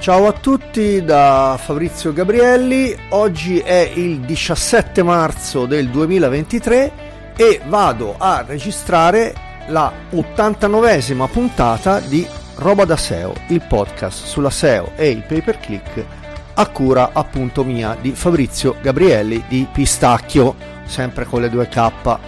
Ciao a tutti da Fabrizio Gabrielli, oggi è il 17 marzo del 2023 e vado a registrare la 89esima puntata di Roba da SEO, il podcast sulla SEO e il pay per click a cura appunto mia di Fabrizio Gabrielli di Pistacchio, sempre con le due K.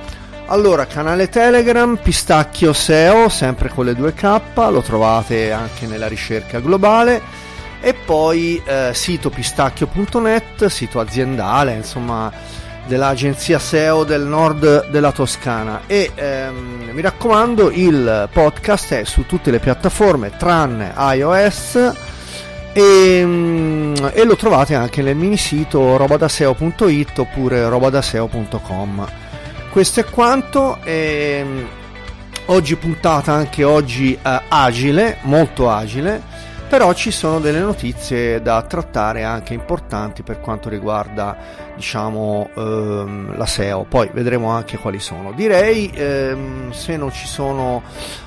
Allora, canale Telegram, Pistacchio SEO, sempre con le due K, lo trovate anche nella ricerca globale. E poi eh, sito pistacchio.net, sito aziendale, insomma, dell'agenzia SEO del nord della Toscana. E ehm, mi raccomando, il podcast è su tutte le piattaforme tranne iOS. E, mm, e, lo trovate anche nel mini sito robadaseo.it oppure robadaseo.com questo è quanto e, mm, oggi puntata anche oggi eh, agile molto agile però ci sono delle notizie da trattare anche importanti per quanto riguarda diciamo ehm, la SEO poi vedremo anche quali sono. Direi ehm, se non ci sono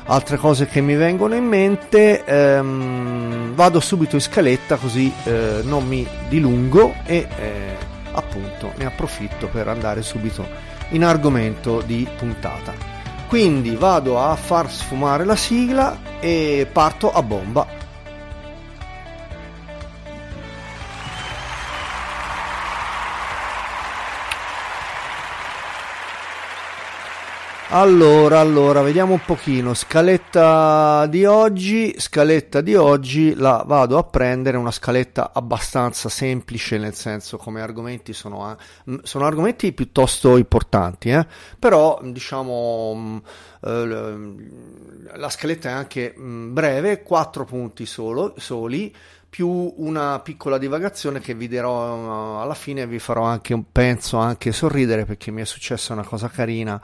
altre cose che mi vengono in mente ehm, vado subito in scaletta così eh, non mi dilungo e eh, appunto ne approfitto per andare subito in argomento di puntata. Quindi vado a far sfumare la sigla e parto a bomba Allora, allora, vediamo un pochino. Scaletta di oggi, scaletta di oggi la vado a prendere, una scaletta abbastanza semplice, nel senso come argomenti sono, sono argomenti piuttosto importanti, eh? però diciamo eh, la scaletta è anche breve, quattro punti solo, soli, più una piccola divagazione che vi dirò alla fine vi farò anche, penso, anche sorridere perché mi è successa una cosa carina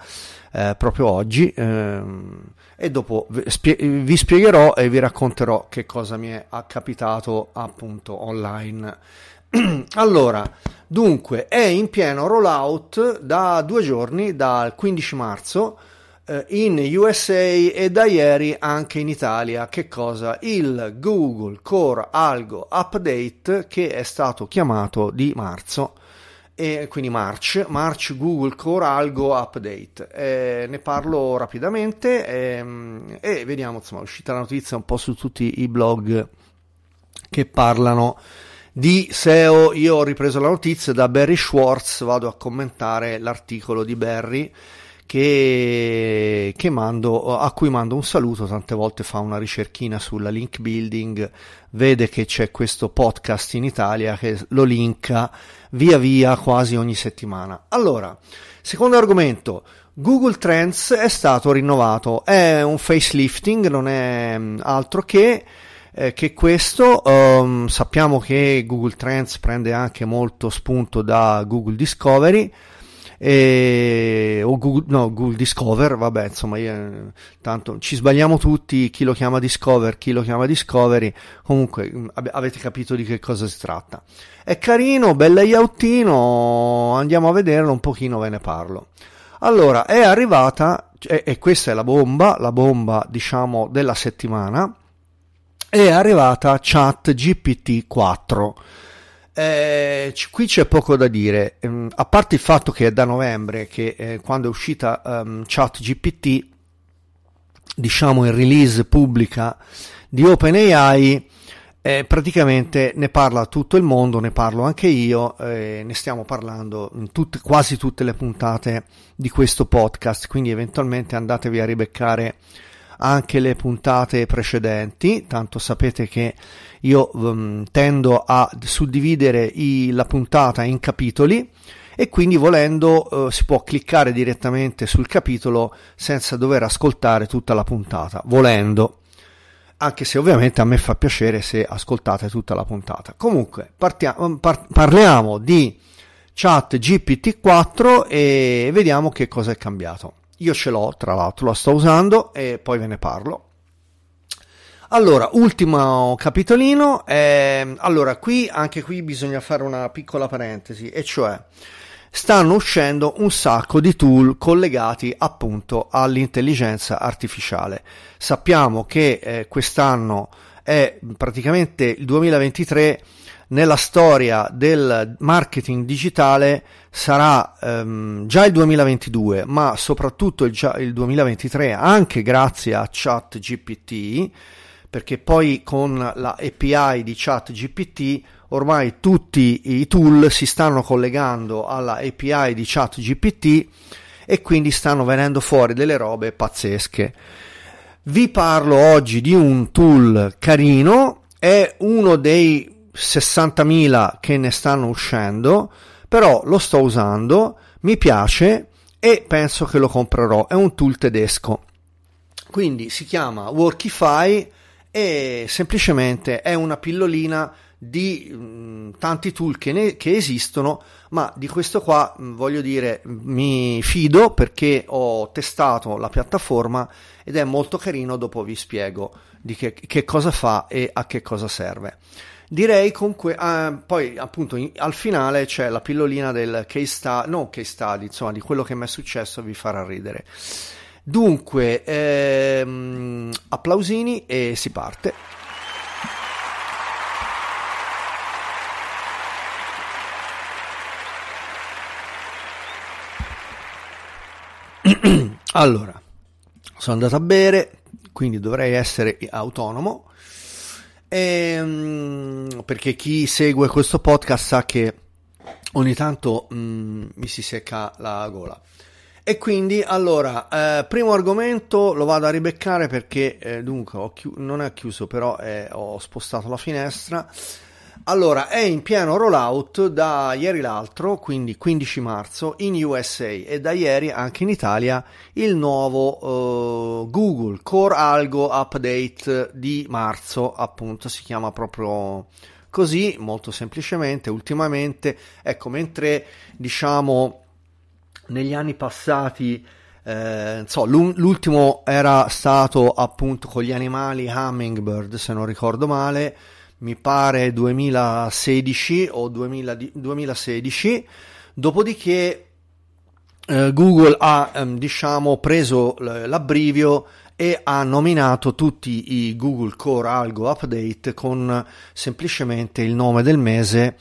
eh, proprio oggi ehm, e dopo spie- vi spiegherò e vi racconterò che cosa mi è capitato appunto online. allora, dunque, è in pieno rollout da due giorni, dal 15 marzo eh, in USA e da ieri anche in Italia. Che cosa? Il Google Core Algo Update che è stato chiamato di marzo e quindi March, March Google Core Algo Update. Eh, ne parlo rapidamente ehm, e vediamo, insomma, è uscita la notizia un po' su tutti i blog che parlano di SEO. Io ho ripreso la notizia da Barry Schwartz, vado a commentare l'articolo di Barry che, che mando, a cui mando un saluto, tante volte fa una ricerchina sulla link building, vede che c'è questo podcast in Italia che lo linka via via quasi ogni settimana. Allora, secondo argomento, Google Trends è stato rinnovato, è un facelifting, non è mm, altro che eh, che questo. Um, sappiamo che Google Trends prende anche molto spunto da Google Discovery e, o Google, no, Google Discover, vabbè, insomma, io, tanto ci sbagliamo tutti, chi lo chiama Discover, chi lo chiama Discovery, comunque mm, avete capito di che cosa si tratta. È carino, bel layoutino, andiamo a vederlo un pochino, ve ne parlo. Allora, è arrivata, e, e questa è la bomba, la bomba diciamo della settimana, è arrivata Chat GPT 4 eh, qui c'è poco da dire, ehm, a parte il fatto che è da novembre che eh, quando è uscita um, ChatGPT, diciamo in release pubblica di OpenAI, eh, praticamente ne parla tutto il mondo, ne parlo anche io, eh, ne stiamo parlando in tutte, quasi tutte le puntate di questo podcast, quindi eventualmente andatevi a ribeccare anche le puntate precedenti, tanto sapete che io um, tendo a suddividere i, la puntata in capitoli e quindi volendo uh, si può cliccare direttamente sul capitolo senza dover ascoltare tutta la puntata, volendo anche se ovviamente a me fa piacere se ascoltate tutta la puntata. Comunque, partiamo, par- parliamo di chat GPT-4 e vediamo che cosa è cambiato. Io ce l'ho, tra l'altro, la sto usando e poi ve ne parlo. Allora, ultimo capitolino. Eh, allora, qui anche qui bisogna fare una piccola parentesi, e cioè stanno uscendo un sacco di tool collegati appunto all'intelligenza artificiale. Sappiamo che eh, quest'anno è praticamente il 2023 nella storia del marketing digitale sarà ehm, già il 2022, ma soprattutto il, il 2023, anche grazie a ChatGPT, perché poi con la API di ChatGPT ormai tutti i tool si stanno collegando alla API di ChatGPT e quindi stanno venendo fuori delle robe pazzesche. Vi parlo oggi di un tool carino, è uno dei 60.000 che ne stanno uscendo, però lo sto usando, mi piace e penso che lo comprerò. È un tool tedesco. Quindi si chiama Workify e semplicemente è una pillolina di mh, mm, tanti tool che, ne, che, esistono, ma di questo qua mh, mm, voglio dire mi fido perché ho testato la piattaforma ed è molto carino, dopo vi spiego di che, che cosa fa e a che cosa serve. Direi comunque, eh, poi appunto in, al finale c'è la pillolina del case study, no case study, insomma di quello che mi è successo vi farà ridere. Dunque, ehm, applausini e si parte. allora, sono andato a bere, quindi dovrei essere autonomo. Ehm, perché chi segue questo podcast sa che ogni tanto mm, mi si secca la gola. E quindi, allora, eh, primo argomento lo vado a ribeccare perché, eh, dunque, chi- non è chiuso, però eh, ho spostato la finestra. Allora, è in pieno rollout da ieri l'altro, quindi 15 marzo, in USA e da ieri anche in Italia il nuovo uh, Google Core Algo Update di marzo, appunto, si chiama proprio così, molto semplicemente, ultimamente, ecco, mentre diciamo negli anni passati eh, so, l'ultimo era stato appunto con gli animali Hummingbird, se non ricordo male, mi pare 2016 o 2000, 2016, dopodiché eh, Google ha ehm, diciamo preso l'abbrivio e ha nominato tutti i Google Core Algo Update con semplicemente il nome del mese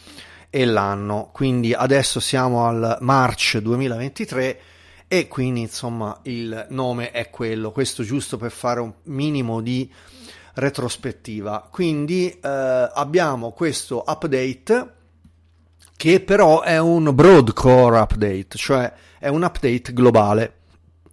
e l'anno. Quindi adesso siamo al March 2023 e quindi insomma il nome è quello. Questo giusto per fare un minimo di retrospettiva. Quindi eh, abbiamo questo update che però è un broadcore update, cioè è un update globale.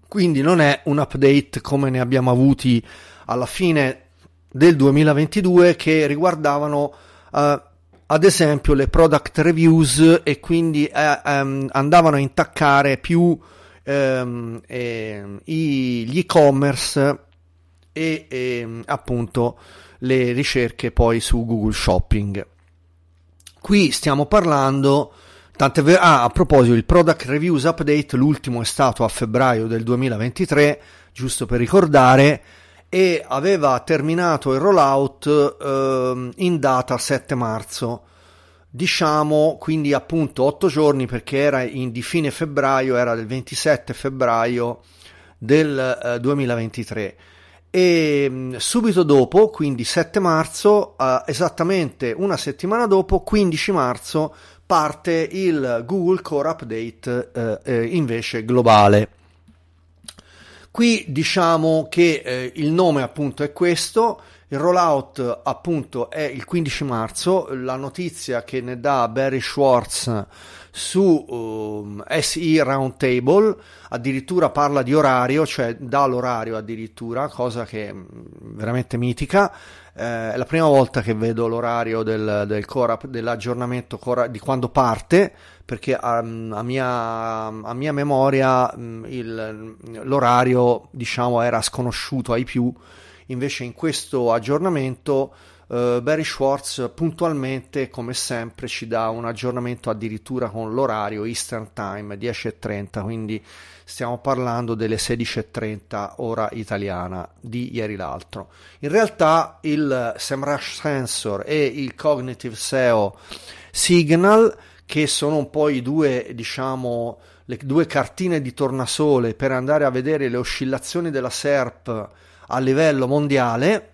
Quindi non è un update come ne abbiamo avuti alla fine del 2022 che riguardavano uh, ad esempio le product reviews e quindi eh, um, andavano a intaccare più um, eh, gli e-commerce e, e appunto le ricerche poi su Google Shopping. Qui stiamo parlando, tante ver- ah, a proposito, il Product Reviews Update, l'ultimo è stato a febbraio del 2023, giusto per ricordare, e aveva terminato il rollout eh, in data 7 marzo. Diciamo quindi appunto 8 giorni perché era in, di fine febbraio, era del 27 febbraio del eh, 2023 e mm, subito dopo, quindi 7 marzo, uh, esattamente una settimana dopo, 15 marzo, parte il Google Core Update uh, eh, invece globale. Qui diciamo che eh, il nome appunto è questo, il rollout appunto è il 15 marzo, la notizia che ne dà Barry Schwartz su um, SE Roundtable, addirittura parla di orario, cioè dà l'orario addirittura, cosa che è mm, veramente mitica. Eh, è la prima volta che vedo l'orario del, del core, dell'aggiornamento core, di quando parte, perché um, a, mia, a, mia, memoria um, il, l'orario diciamo era sconosciuto ai più, invece in questo aggiornamento Uh, Barry Schwartz puntualmente, come sempre, ci dà un aggiornamento addirittura con l'orario Eastern Time 10.30, quindi stiamo parlando delle 16.30 ora italiana di ieri l'altro. In realtà il SEMrush Sensor e il Cognitive SEO Signal, che sono un po' i due, diciamo, le due cartine di tornasole per andare a vedere le oscillazioni della SERP a livello mondiale,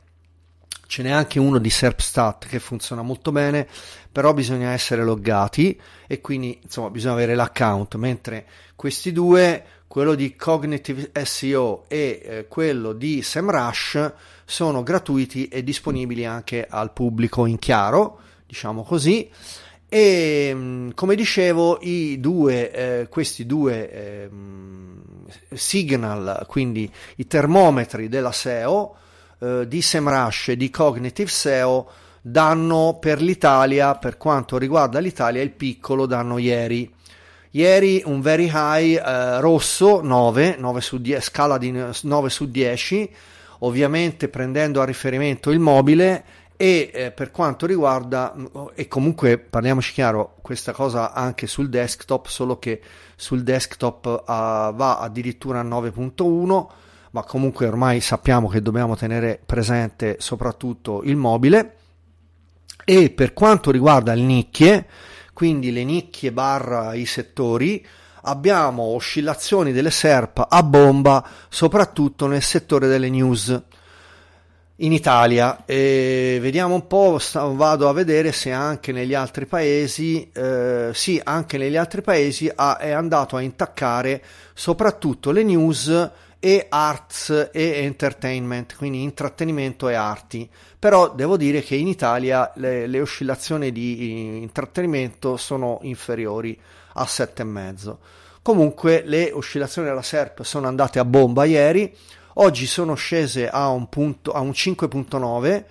Ce n'è anche uno di SERPstat che funziona molto bene, però bisogna essere loggati e quindi insomma bisogna avere l'account, mentre questi due, quello di Cognitive SEO e eh, quello di SEMrush, sono gratuiti e disponibili anche al pubblico in chiaro, diciamo così. E mm, come dicevo, due, eh, questi due eh, signal, quindi i termometri della SEO eh, di SEMrush e di Cognitive SEO, danno per l'Italia, per quanto riguarda l'Italia, il piccolo danno ieri. Ieri un very high eh, rosso 9, 9 su 10, scala di 9 su 10, ovviamente prendendo a riferimento il mobile e eh, per quanto riguarda mm, e comunque parliamoci chiaro questa cosa anche sul desktop solo che sul desktop uh, va addirittura a 9.1 ma comunque ormai sappiamo che dobbiamo tenere presente soprattutto il mobile. E per quanto riguarda le nicchie quindi le nicchie barra i settori abbiamo oscillazioni delle SERP a bomba soprattutto nel settore delle news in Italia e vediamo un po', vado a vedere se anche negli altri paesi, eh, sì, anche negli altri paesi ha, è andato a intaccare soprattutto le news e arts e entertainment, quindi intrattenimento e arti. Però devo dire che in Italia le, le oscillazioni di intrattenimento sono inferiori a 7,5. Comunque le oscillazioni della SERP sono andate a bomba ieri oggi sono scese a un, punto, a un 5.9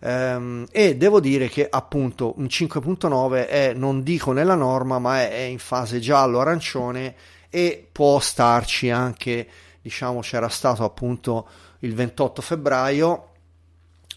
ehm, e devo dire che appunto un 5.9 è, non dico nella norma, ma è, è in fase giallo-arancione e può starci anche, diciamo, c'era stato appunto il 28 febbraio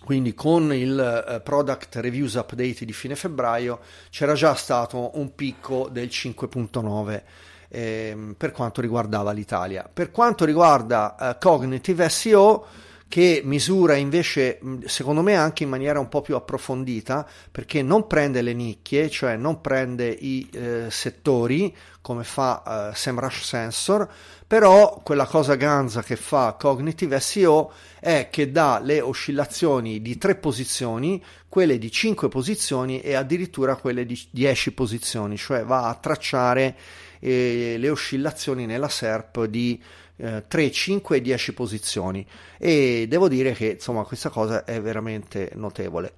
quindi con il uh, product reviews update di fine febbraio c'era già stato un picco del 5.9 ehm, per quanto riguardava l'Italia. Per quanto riguarda eh, Cognitive SEO, che misura invece, secondo me, anche in maniera un po' più approfondita, perché non prende le nicchie, cioè non prende i eh, settori come fa eh, SEMrush Sensor, però quella cosa ganza che fa Cognitive SEO è che dà le oscillazioni di tre posizioni, quelle di cinque posizioni e addirittura quelle di dieci posizioni, cioè va a tracciare eh, le oscillazioni nella SERP di eh, 3, 5 e 10 posizioni e devo dire che insomma questa cosa è veramente notevole.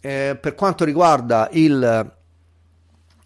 Eh, per quanto riguarda il,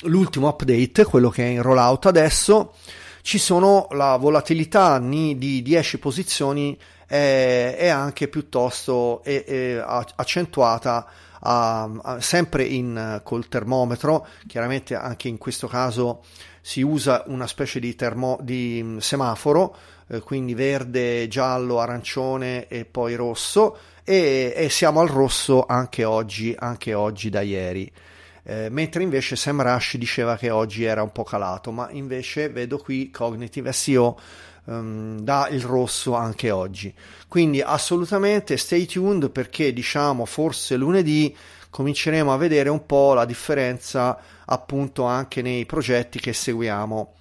l'ultimo update, quello che è in rollout adesso, ci sono la volatilità di 10 posizioni è, è anche piuttosto è, è accentuata a, a, sempre in, col termometro, chiaramente anche in questo caso si usa una specie di, termo, di mm, semaforo, eh, quindi verde, giallo, arancione e poi rosso, e, e siamo al rosso anche oggi, anche oggi da ieri. Eh, mentre invece Sam Rush diceva che oggi era un po' calato, ma invece vedo qui Cognitive SEO um, dà il rosso anche oggi. Quindi assolutamente stay tuned perché diciamo forse lunedì cominceremo a vedere un po' la differenza appunto anche nei progetti che seguiamo.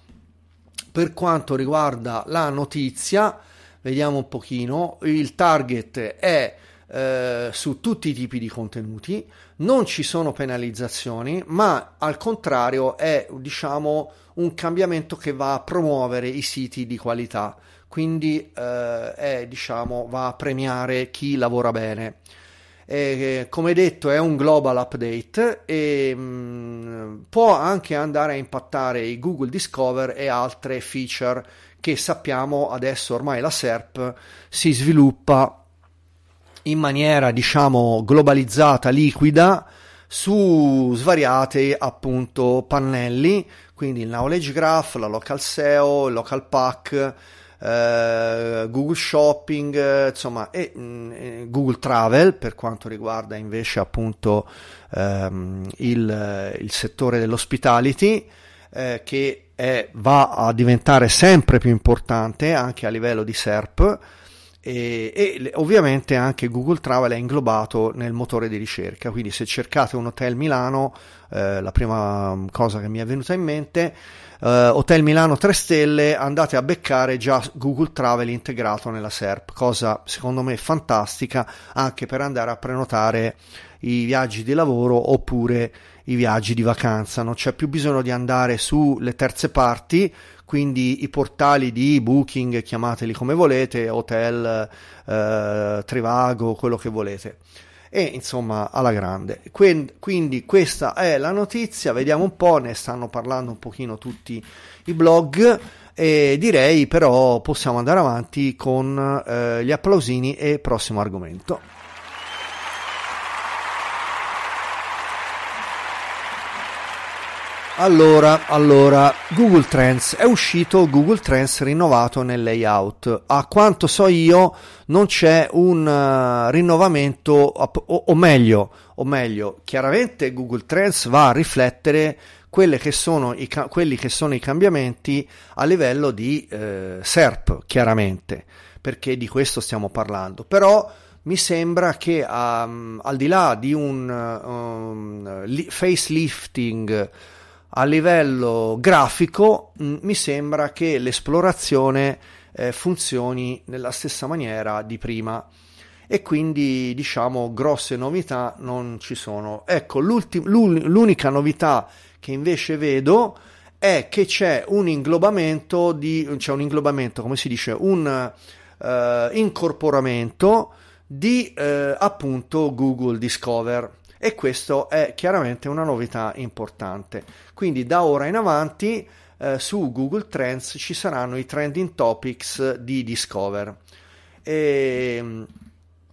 Per quanto riguarda la notizia, vediamo un pochino, il target è eh, su tutti i tipi di contenuti, non ci sono penalizzazioni, ma al contrario è diciamo un cambiamento che va a promuovere i siti di qualità, quindi eh, è, diciamo, va a premiare chi lavora bene. E, come detto è un global update e mh, mm, può anche andare a impattare i Google Discover e altre feature che sappiamo adesso ormai la SERP si sviluppa in maniera diciamo globalizzata, liquida su svariati appunto pannelli, quindi il knowledge graph, la local SEO, il local pack, eh, Google Shopping, eh, insomma, e mh, mm, Google Travel per quanto riguarda invece appunto ehm, il, il, settore dell'hospitality eh, che è, va a diventare sempre più importante anche a livello di SERP e, e, ovviamente anche Google Travel è inglobato nel motore di ricerca, quindi se cercate un hotel Milano, eh, la prima cosa che mi è venuta in mente, eh, Hotel Milano 3 stelle, andate a beccare già Google Travel integrato nella SERP, cosa secondo me fantastica anche per andare a prenotare i viaggi di lavoro oppure i viaggi di vacanza, non c'è più bisogno di andare sulle terze parti quindi i portali di booking, chiamateli come volete, hotel, eh, Trivago, quello che volete. E insomma, alla grande. Quindi questa è la notizia, vediamo un po', ne stanno parlando un pochino tutti i blog e direi però possiamo andare avanti con eh, gli applausini e prossimo argomento. Allora, allora, Google Trends è uscito Google Trends rinnovato nel layout. A quanto so io non c'è un uh, rinnovamento o, o, meglio, o meglio, chiaramente Google Trends va a riflettere che i, quelli che sono i cambiamenti a livello di eh, SERP, chiaramente, perché di questo stiamo parlando. Però mi sembra che um, al di là di un um, li- facelifting a livello grafico mm, mi sembra che l'esplorazione eh, funzioni nella stessa maniera di prima e quindi diciamo grosse novità non ci sono. Ecco, l'unica novità che invece vedo è che c'è un inglobamento di c'è un inglobamento, come si dice, un uh, incorporamento di uh, appunto Google Discover e questo è chiaramente una novità importante. Quindi da ora in avanti eh, su Google Trends ci saranno i trending topics di Discover. E, mm,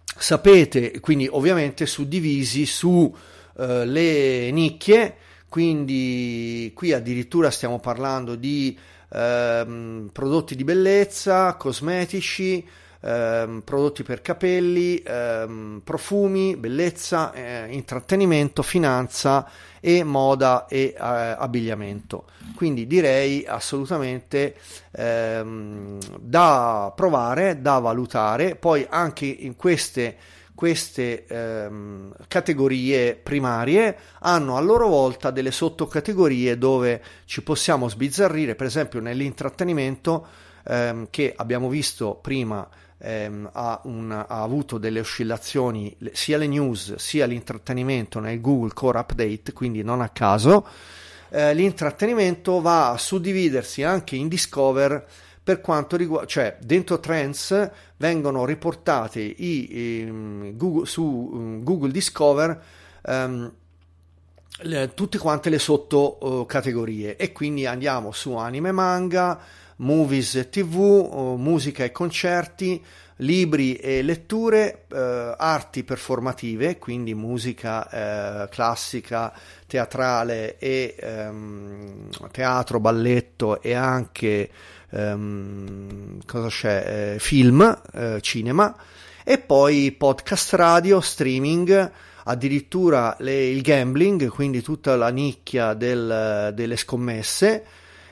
sapete, quindi ovviamente suddivisi su eh, nicchie, quindi qui addirittura stiamo parlando di eh, prodotti di bellezza, cosmetici, ehm, prodotti per capelli, ehm, profumi, bellezza, eh, intrattenimento, finanza e moda e eh, abbigliamento. Quindi direi assolutamente ehm, da provare, da valutare, poi anche in queste queste ehm, categorie primarie hanno a loro volta delle sottocategorie dove ci possiamo sbizzarrire, per esempio nell'intrattenimento ehm, che abbiamo visto prima ehm, ha, un, ha, avuto delle oscillazioni sia le news sia l'intrattenimento nel Google Core Update, quindi non a caso. Eh, l'intrattenimento va a suddividersi anche in Discover per quanto riguarda, cioè dentro Trends vengono riportate i, i, Google, su um, Google Discover um, le, tutte quante le sottocategorie e quindi andiamo su anime manga, movies tv, musica e concerti, libri e letture, eh, arti performative, quindi musica eh, classica, teatrale e ehm, teatro, balletto e anche ehm? Eh, film, eh, cinema e poi podcast radio, streaming, addirittura le, il gambling, quindi tutta la nicchia del, delle scommesse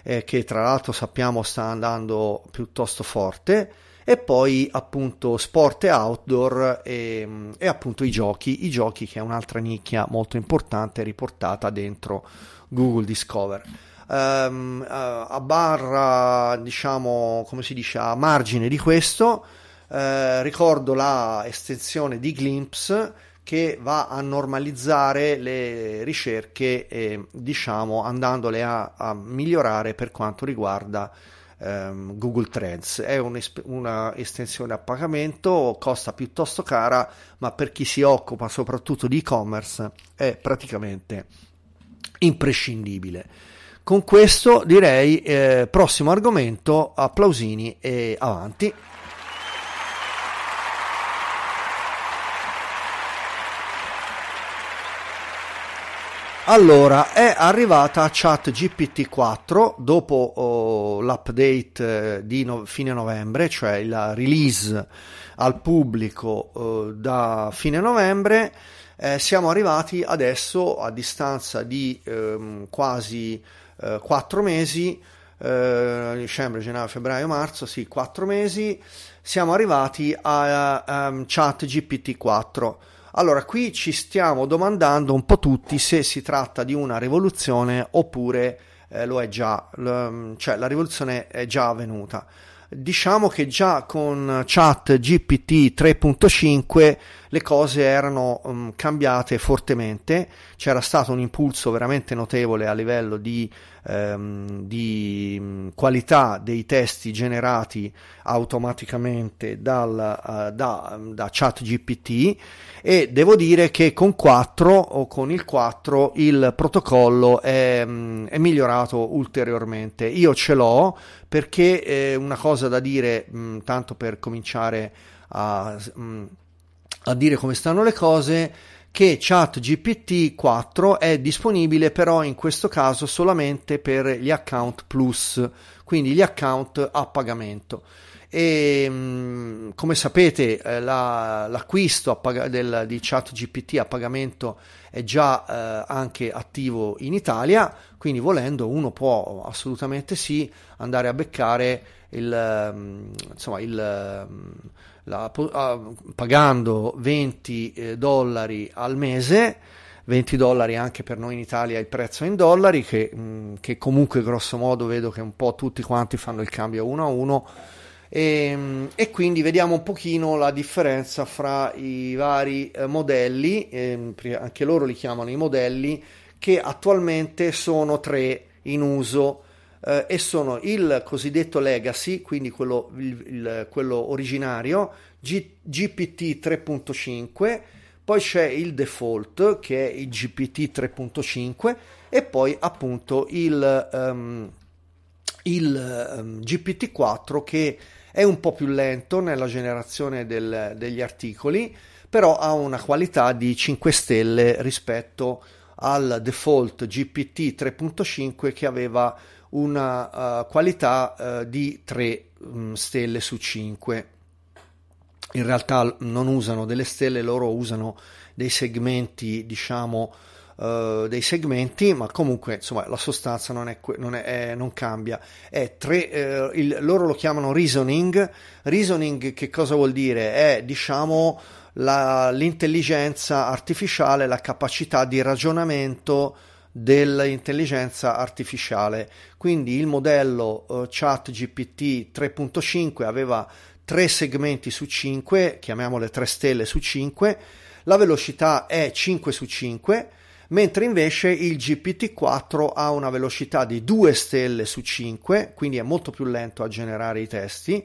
eh, che tra l'altro sappiamo sta andando piuttosto forte e poi appunto sport e outdoor e, e, appunto i giochi, i giochi che è un'altra nicchia molto importante riportata dentro Google Discover. Um, a barra, diciamo, come si dice, a margine di questo, uh, ricordo la estensione di Glimpse che va a normalizzare le ricerche, eh, diciamo, andandole a, a, migliorare per quanto riguarda ehm, Google Trends. È una estensione a pagamento, costa piuttosto cara, ma per chi si occupa soprattutto di e-commerce è praticamente imprescindibile. Con questo direi eh, prossimo argomento, applausini e avanti. Allora, è arrivata ChatGPT 4 dopo oh, l'update eh, di no- fine novembre, cioè la release al pubblico eh, da fine novembre. Eh, siamo arrivati adesso a distanza di ehm, quasi eh, 4 mesi eh, dicembre, gennaio, febbraio, marzo, sì, quattro mesi, siamo arrivati a, a um, chat GPT-4. Allora, qui ci stiamo domandando un po' tutti se si tratta di una rivoluzione oppure eh, lo è già, l- cioè la rivoluzione è già avvenuta. Diciamo che già con chat GPT 3.5 le cose erano um, cambiate fortemente, c'era stato un impulso veramente notevole a livello di, um, di um, qualità dei testi generati automaticamente dal, uh, da, da chat GPT e devo dire che con 4 o con il 4 il protocollo è, è migliorato ulteriormente. Io ce l'ho perché è una cosa da dire, mh, tanto per cominciare a... Mh, a dire come stanno le cose che ChatGPT 4 è disponibile però in questo caso solamente per gli account plus, quindi gli account a pagamento. E mm, come sapete eh, la, l'acquisto pag- del, di ChatGPT a pagamento è già eh, anche attivo in Italia, quindi volendo uno può assolutamente sì andare a beccare il, mm, insomma, il, mm, la, pagando 20 eh, dollari al mese 20 dollari anche per noi in Italia il prezzo in dollari che, mm, che, comunque grosso modo vedo che un po' tutti quanti fanno il cambio uno a uno. E, mm, e quindi vediamo un pochino la differenza fra i vari eh, modelli anche loro li chiamano i modelli che attualmente sono tre in uso eh, e sono il cosiddetto legacy, quindi quello, il, il, quello originario, G, GPT 3.5, poi c'è il default che è il GPT 3.5 e poi appunto il, um, il um, ehm, GPT-4 che è un po' più lento nella generazione del, degli articoli, però ha una qualità di 5 stelle rispetto al default GPT 3.5 che aveva una uh, qualità uh, di 3 um, stelle su 5. In realtà non usano delle stelle, loro usano dei segmenti, diciamo, uh, dei segmenti, ma comunque insomma la sostanza non, è, non, è, è, non cambia. Tre, il, loro lo chiamano reasoning. Reasoning che cosa vuol dire? È diciamo la, l'intelligenza artificiale, la capacità di ragionamento dell'intelligenza artificiale. Quindi il modello uh, ChatGPT 3.5 aveva 3 segmenti su 5, chiamiamole 3 stelle su 5, la velocità è 5 su 5, mentre invece il GPT-4 ha una velocità di 2 stelle su 5, quindi è molto più lento a generare i testi,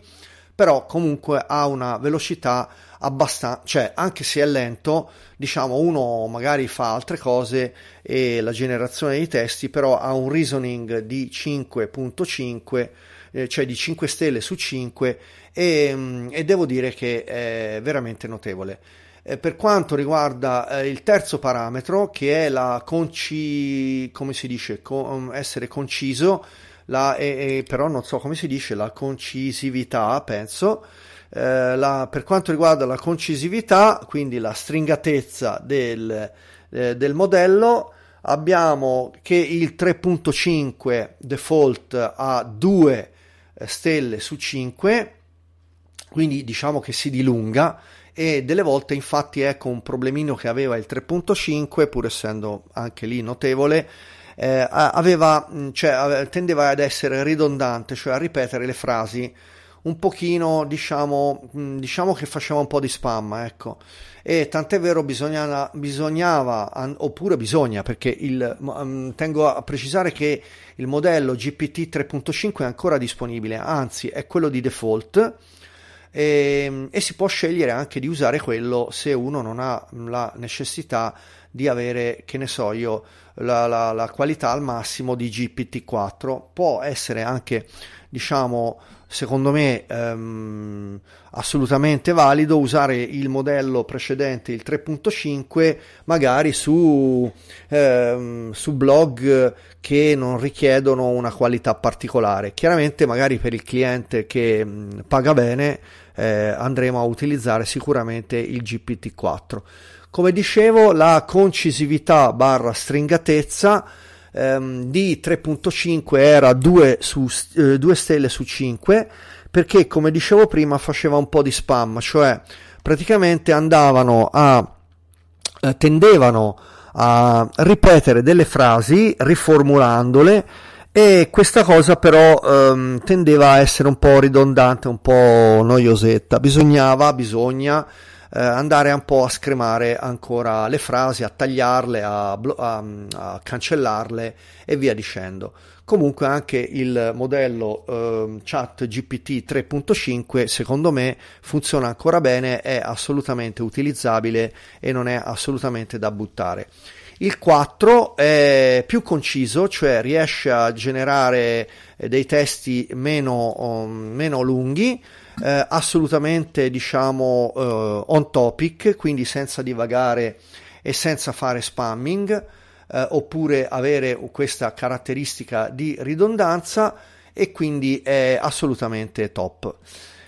però comunque ha una velocità abbastanza, cioè anche se è lento, diciamo uno magari fa altre cose e la generazione dei testi però ha un reasoning di 5.5 eh, cioè di 5 stelle su 5 e, mm, e devo dire che è veramente notevole. Eh, per quanto riguarda eh, il terzo parametro, che è la conci, come si dice, con, essere conciso, la, e, però non so come si dice, la concisività, penso, eh, la, per quanto riguarda la concisività, quindi la stringatezza del, eh, del modello, abbiamo che il 3.5 default ha 2 eh, stelle su 5, quindi diciamo che si dilunga e delle volte infatti ecco un problemino che aveva il 3.5 pur essendo anche lì notevole eh, aveva, cioè, tendeva ad essere ridondante cioè a ripetere le frasi un pochino, diciamo, diciamo che faceva un po' di spam, ecco. E tant'è vero bisognava, bisognava oppure bisogna, perché il, um, tengo a precisare che il modello GPT 3.5 è ancora disponibile, anzi è quello di default. E, e, si può scegliere anche di usare quello se uno non ha la necessità di avere, che ne so io, la, la, la qualità al massimo di GPT-4. Può essere anche, diciamo, secondo me ehm, assolutamente valido usare il modello precedente, il 3.5, magari su, ehm, su blog che non richiedono una qualità particolare. Chiaramente magari per il cliente che mh, paga bene eh, andremo a utilizzare sicuramente il GPT-4. Come dicevo, la concisività barra stringatezza ehm, di 3.5 era 2, su, eh, 2 stelle su 5 perché come dicevo prima faceva un po' di spam, cioè praticamente andavano a eh, tendevano a ripetere delle frasi riformulandole e questa cosa però ehm, tendeva a essere un po' ridondante, un po' noiosetta. Bisognava, bisogna eh, andare un po' a scremare ancora le frasi, a tagliarle, a, a, a cancellarle e via dicendo. Comunque anche il modello eh, chat GPT 3.5 secondo me funziona ancora bene, è assolutamente utilizzabile e non è assolutamente da buttare. Il 4 è più conciso, cioè riesce a generare dei testi meno, um, meno lunghi, eh, assolutamente diciamo eh, on topic, quindi senza divagare e senza fare spamming, eh, oppure avere questa caratteristica di ridondanza e quindi è assolutamente top.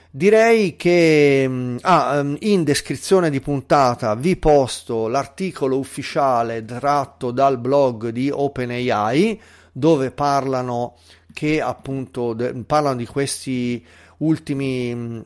Direi che mm, ah, mm, in descrizione di puntata vi posto l'articolo ufficiale tratto dal blog di OpenAI dove parlano che appunto de, parlano di questi ultimi mm,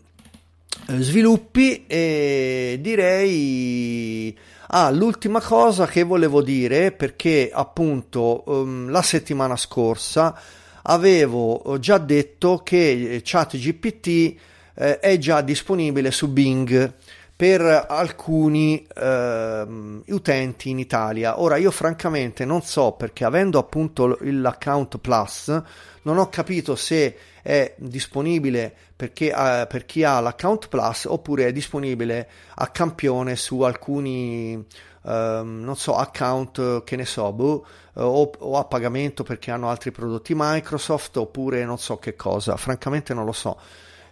sviluppi e direi ah, l'ultima cosa che volevo dire perché appunto um, la settimana scorsa avevo già detto che ChatGPT eh, è già disponibile su Bing per alcuni eh, utenti in Italia. Ora io francamente non so perché avendo appunto l'account Plus non ho capito se è disponibile perché, eh, per chi ha l'account Plus oppure è disponibile a campione su alcuni Um, non so, account che ne so, boh, o, o, a pagamento perché hanno altri prodotti Microsoft oppure non so che cosa, francamente non lo so.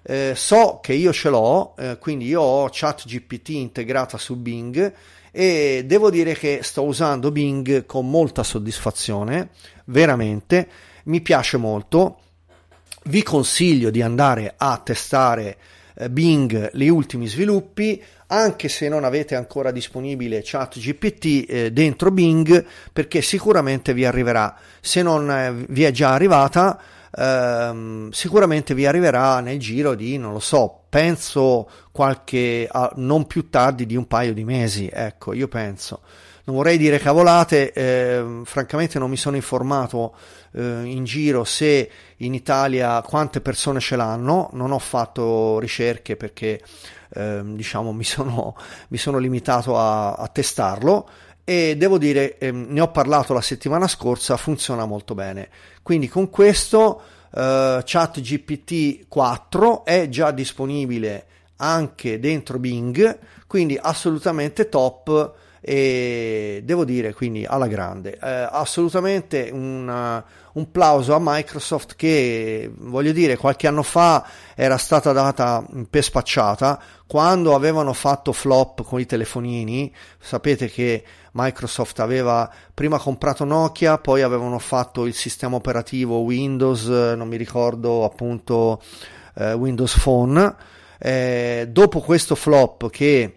Eh, so che io ce l'ho, eh, quindi io ho ChatGPT integrata su Bing e devo dire che sto usando Bing con molta soddisfazione, veramente, mi piace molto. Vi consiglio di andare a testare eh, Bing gli ultimi sviluppi, anche se non avete ancora disponibile ChatGPT eh, dentro Bing, perché sicuramente vi arriverà. Se non eh, vi è già arrivata, ehm, sicuramente vi arriverà nel giro di, non lo so, penso qualche, ah, non più tardi di un paio di mesi, ecco, io penso. Non vorrei dire cavolate, eh, francamente non mi sono informato eh, in giro se in Italia quante persone ce l'hanno, non ho fatto ricerche perché eh, diciamo mi sono, mi sono limitato a, a testarlo e devo dire, ehm, ne ho parlato la settimana scorsa, funziona molto bene. Quindi con questo eh, ChatGPT 4 è già disponibile anche dentro Bing, quindi assolutamente top e devo dire quindi alla grande. Eh, assolutamente un, un plauso a Microsoft che voglio dire qualche anno fa era stata data per spacciata. Quando avevano fatto flop con i telefonini sapete che Microsoft aveva prima comprato Nokia poi avevano fatto il sistema operativo Windows non mi ricordo appunto eh, Windows Phone. Eh, dopo questo flop che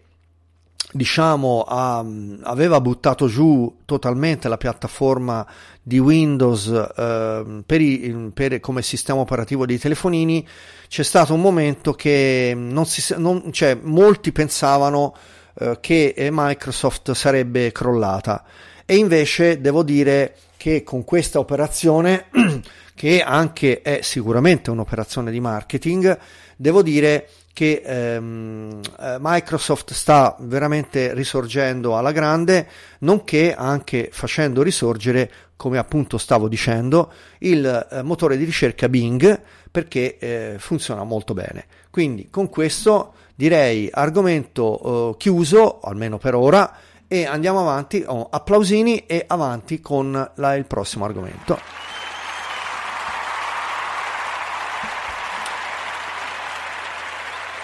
diciamo ha, aveva buttato giù totalmente la piattaforma di Windows eh, per i, per, come sistema operativo dei telefonini. C'è stato un momento che non si, non, cioè, molti pensavano eh, che Microsoft sarebbe crollata. E invece devo dire che con questa operazione che anche è sicuramente un'operazione di marketing devo dire che ehm, eh, Microsoft sta veramente risorgendo alla grande, nonché anche facendo risorgere, come appunto stavo dicendo, il eh, motore di ricerca Bing perché eh, funziona molto bene. Quindi con questo direi argomento eh, chiuso, almeno per ora, e andiamo avanti, oh, applausini e avanti con la, il prossimo argomento.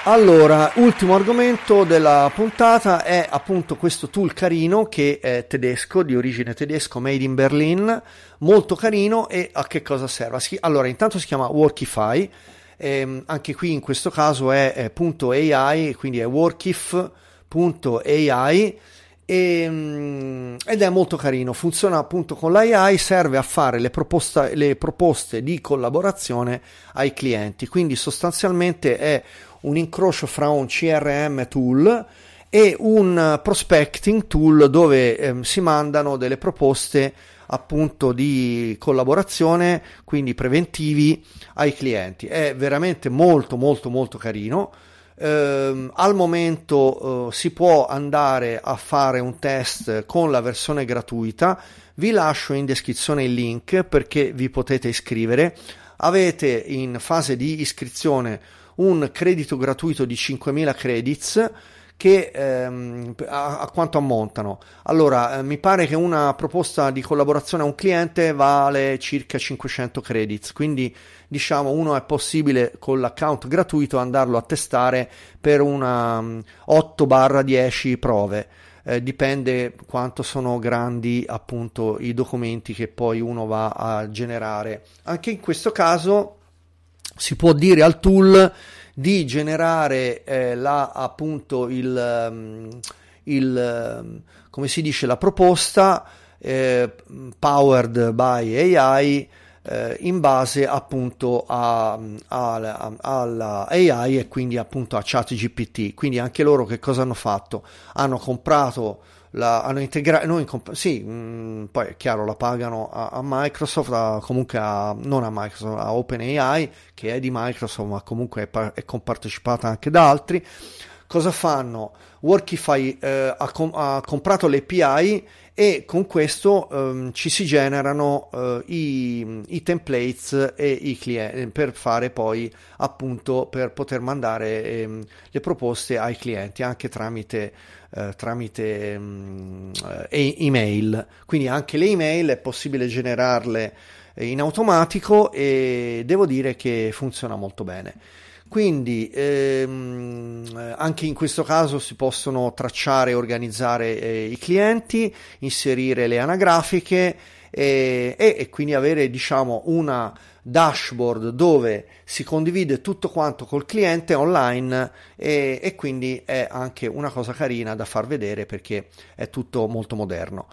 Allora, ultimo argomento della puntata è appunto questo tool carino che è tedesco, di origine tedesco, made in Berlin, molto carino e a che cosa serve? Allora, intanto si chiama Workify, ehm, anche qui in questo caso è, è .ai, quindi è workif.ai e, mm, ed è molto carino, funziona appunto con l'AI, serve a fare le, proposta, le proposte di collaborazione ai clienti, quindi sostanzialmente è un incrocio fra un CRM tool e un prospecting tool dove eh, si mandano delle proposte appunto di collaborazione, quindi preventivi ai clienti. È veramente molto molto molto carino. Uh, al momento uh, si può andare a fare un test con la versione gratuita. Vi lascio in descrizione il link perché vi potete iscrivere. Avete in fase di iscrizione un credito gratuito di 5000 credits che ehm, a, a, quanto ammontano? Allora, eh, mi pare che una proposta di collaborazione a un cliente vale circa 500 credits, quindi diciamo uno è possibile con l'account gratuito andarlo a testare per una um, 8-10 prove. Eh, dipende quanto sono grandi appunto i documenti che poi uno va a generare. Anche in questo caso si può dire al tool di generare eh, la, appunto il, mm, il, mm, come si dice, la proposta eh, powered by AI eh, in base appunto alla AI e quindi appunto a ChatGPT. Quindi anche loro che cosa hanno fatto? Hanno comprato la, hanno integrato, comp- sì, mh, mm, poi è chiaro, la pagano a, a Microsoft, a, comunque a, non a Microsoft, a OpenAI, che è di Microsoft, ma comunque è, par- è compartecipata anche da altri. Cosa fanno? Workify eh, ha, com- ha, comprato l'API e con questo ehm, ci si generano eh, i, i, templates e i clienti per fare poi appunto per poter mandare ehm, le proposte ai clienti anche tramite eh, tramite mh, mm, email. Quindi anche le email è possibile generarle in automatico e devo dire che funziona molto bene. Quindi ehm, anche in questo caso si possono tracciare e organizzare eh, i clienti, inserire le anagrafiche e, e, e quindi avere diciamo una dashboard dove si condivide tutto quanto col cliente online e, e quindi è anche una cosa carina da far vedere perché è tutto molto moderno.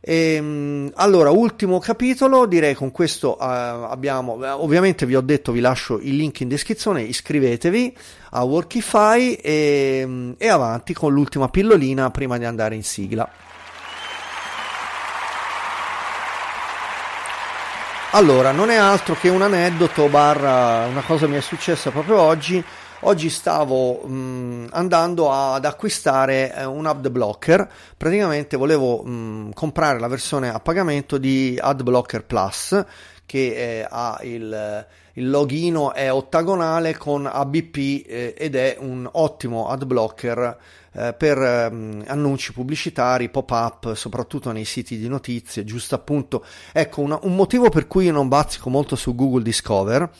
E, ehm, allora, ultimo capitolo, direi con questo uh, abbiamo, ovviamente vi ho detto, vi lascio il link in descrizione, iscrivetevi a Workify e, e avanti con l'ultima pillolina prima di andare in sigla. Allora, non è altro che un aneddoto barra una cosa mi è successa proprio oggi. Oggi stavo mh, andando ad acquistare eh, un ad blocker, praticamente volevo mh, comprare la versione a pagamento di AdBlocker Plus che eh, ha il, il login è ottagonale con ABP eh, ed è un ottimo ad blocker eh, per um, annunci pubblicitari, pop-up, soprattutto nei siti di notizie, giusto appunto. Ecco, una, un motivo per cui io non bazzico molto su Google Discover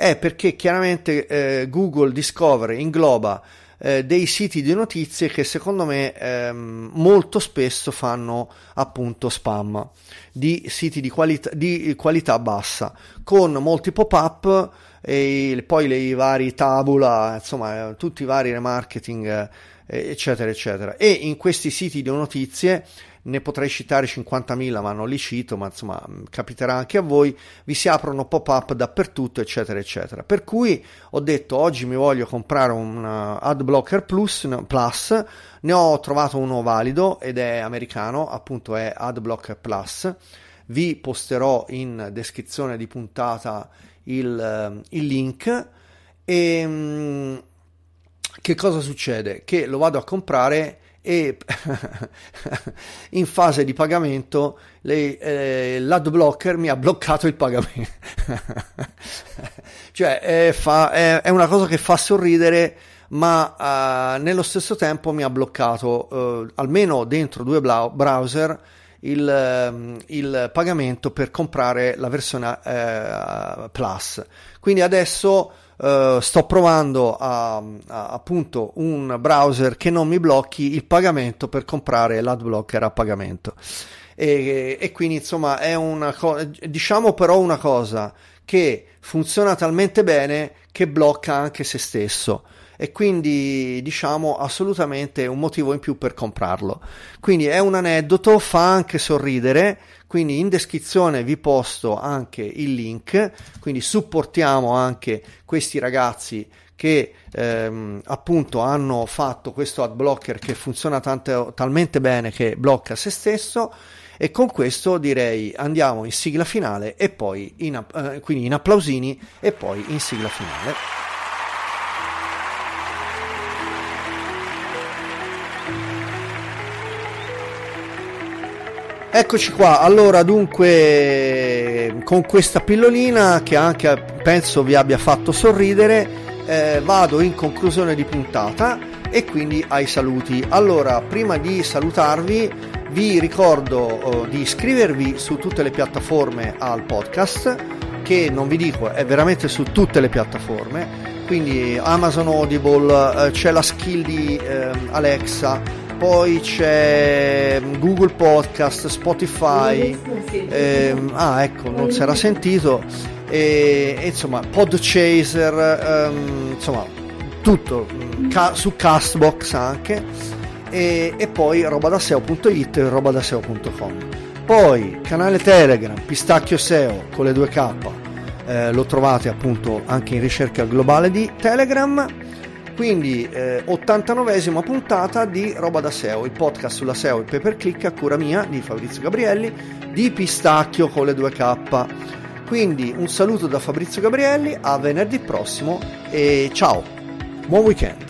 è perché chiaramente eh, Google Discover ingloba eh, dei siti di notizie che secondo me ehm, molto spesso fanno appunto spam di siti di qualità, di qualità bassa con molti pop-up e poi le vari tabula, insomma, tutti i vari remarketing eccetera, eccetera. E in questi siti di notizie ne potrei citare 50.000, ma non li cito, ma insomma capiterà anche a voi, vi si aprono pop-up dappertutto, eccetera, eccetera. Per cui ho detto oggi mi voglio comprare un uh, AdBlocker Plus, Plus, ne ho trovato uno valido ed è americano, appunto è AdBlocker Plus. Vi posterò in descrizione di puntata il, uh, il link e um, che cosa succede? Che lo vado a comprare e in fase di pagamento le, eh, l'adblocker mi ha bloccato il pagamento. cioè è, fa, è, è, una cosa che fa sorridere, ma uh, nello stesso tempo mi ha bloccato uh, almeno dentro due browser il, um, il, pagamento per comprare la versione uh, Plus. Quindi adesso Uh, sto provando a, a, appunto un browser che non mi blocchi il pagamento per comprare l'adblocker a pagamento. E, e quindi insomma è una cosa, diciamo però una cosa che funziona talmente bene che blocca anche se stesso e quindi diciamo assolutamente un motivo in più per comprarlo. Quindi è un aneddoto, fa anche sorridere, quindi in descrizione vi posto anche il link, quindi supportiamo anche questi ragazzi che ehm, appunto hanno fatto questo ad blocker che funziona tante, talmente bene che blocca se stesso e con questo direi andiamo in sigla finale e poi in, eh, quindi in applausini e poi in sigla finale. Eccoci qua, allora dunque con questa pillolina che anche penso vi abbia fatto sorridere eh, vado in conclusione di puntata e quindi ai saluti. Allora, prima di salutarvi vi ricordo uh, di iscrivervi su tutte le piattaforme al podcast, che non vi dico è veramente su tutte le piattaforme, quindi Amazon Audible, uh, c'è la skill di uh, Alexa, poi c'è mm, Google Podcast, Spotify, ehm, ah ecco, non si era sentito, e, e, insomma Podchaser, um, insomma tutto, mm, ca- su Castbox anche e, e poi robadaseo.it e robadaseo.com. Poi canale Telegram, Pistacchio SEO con le due K, eh, lo trovate appunto anche in ricerca globale di Telegram. Quindi eh, 89esima puntata di Roba da SEO, il podcast sulla SEO e pay per click a cura mia di Fabrizio Gabrielli di Pistacchio con le due K. Quindi un saluto da Fabrizio Gabrielli, a venerdì prossimo e ciao, buon weekend!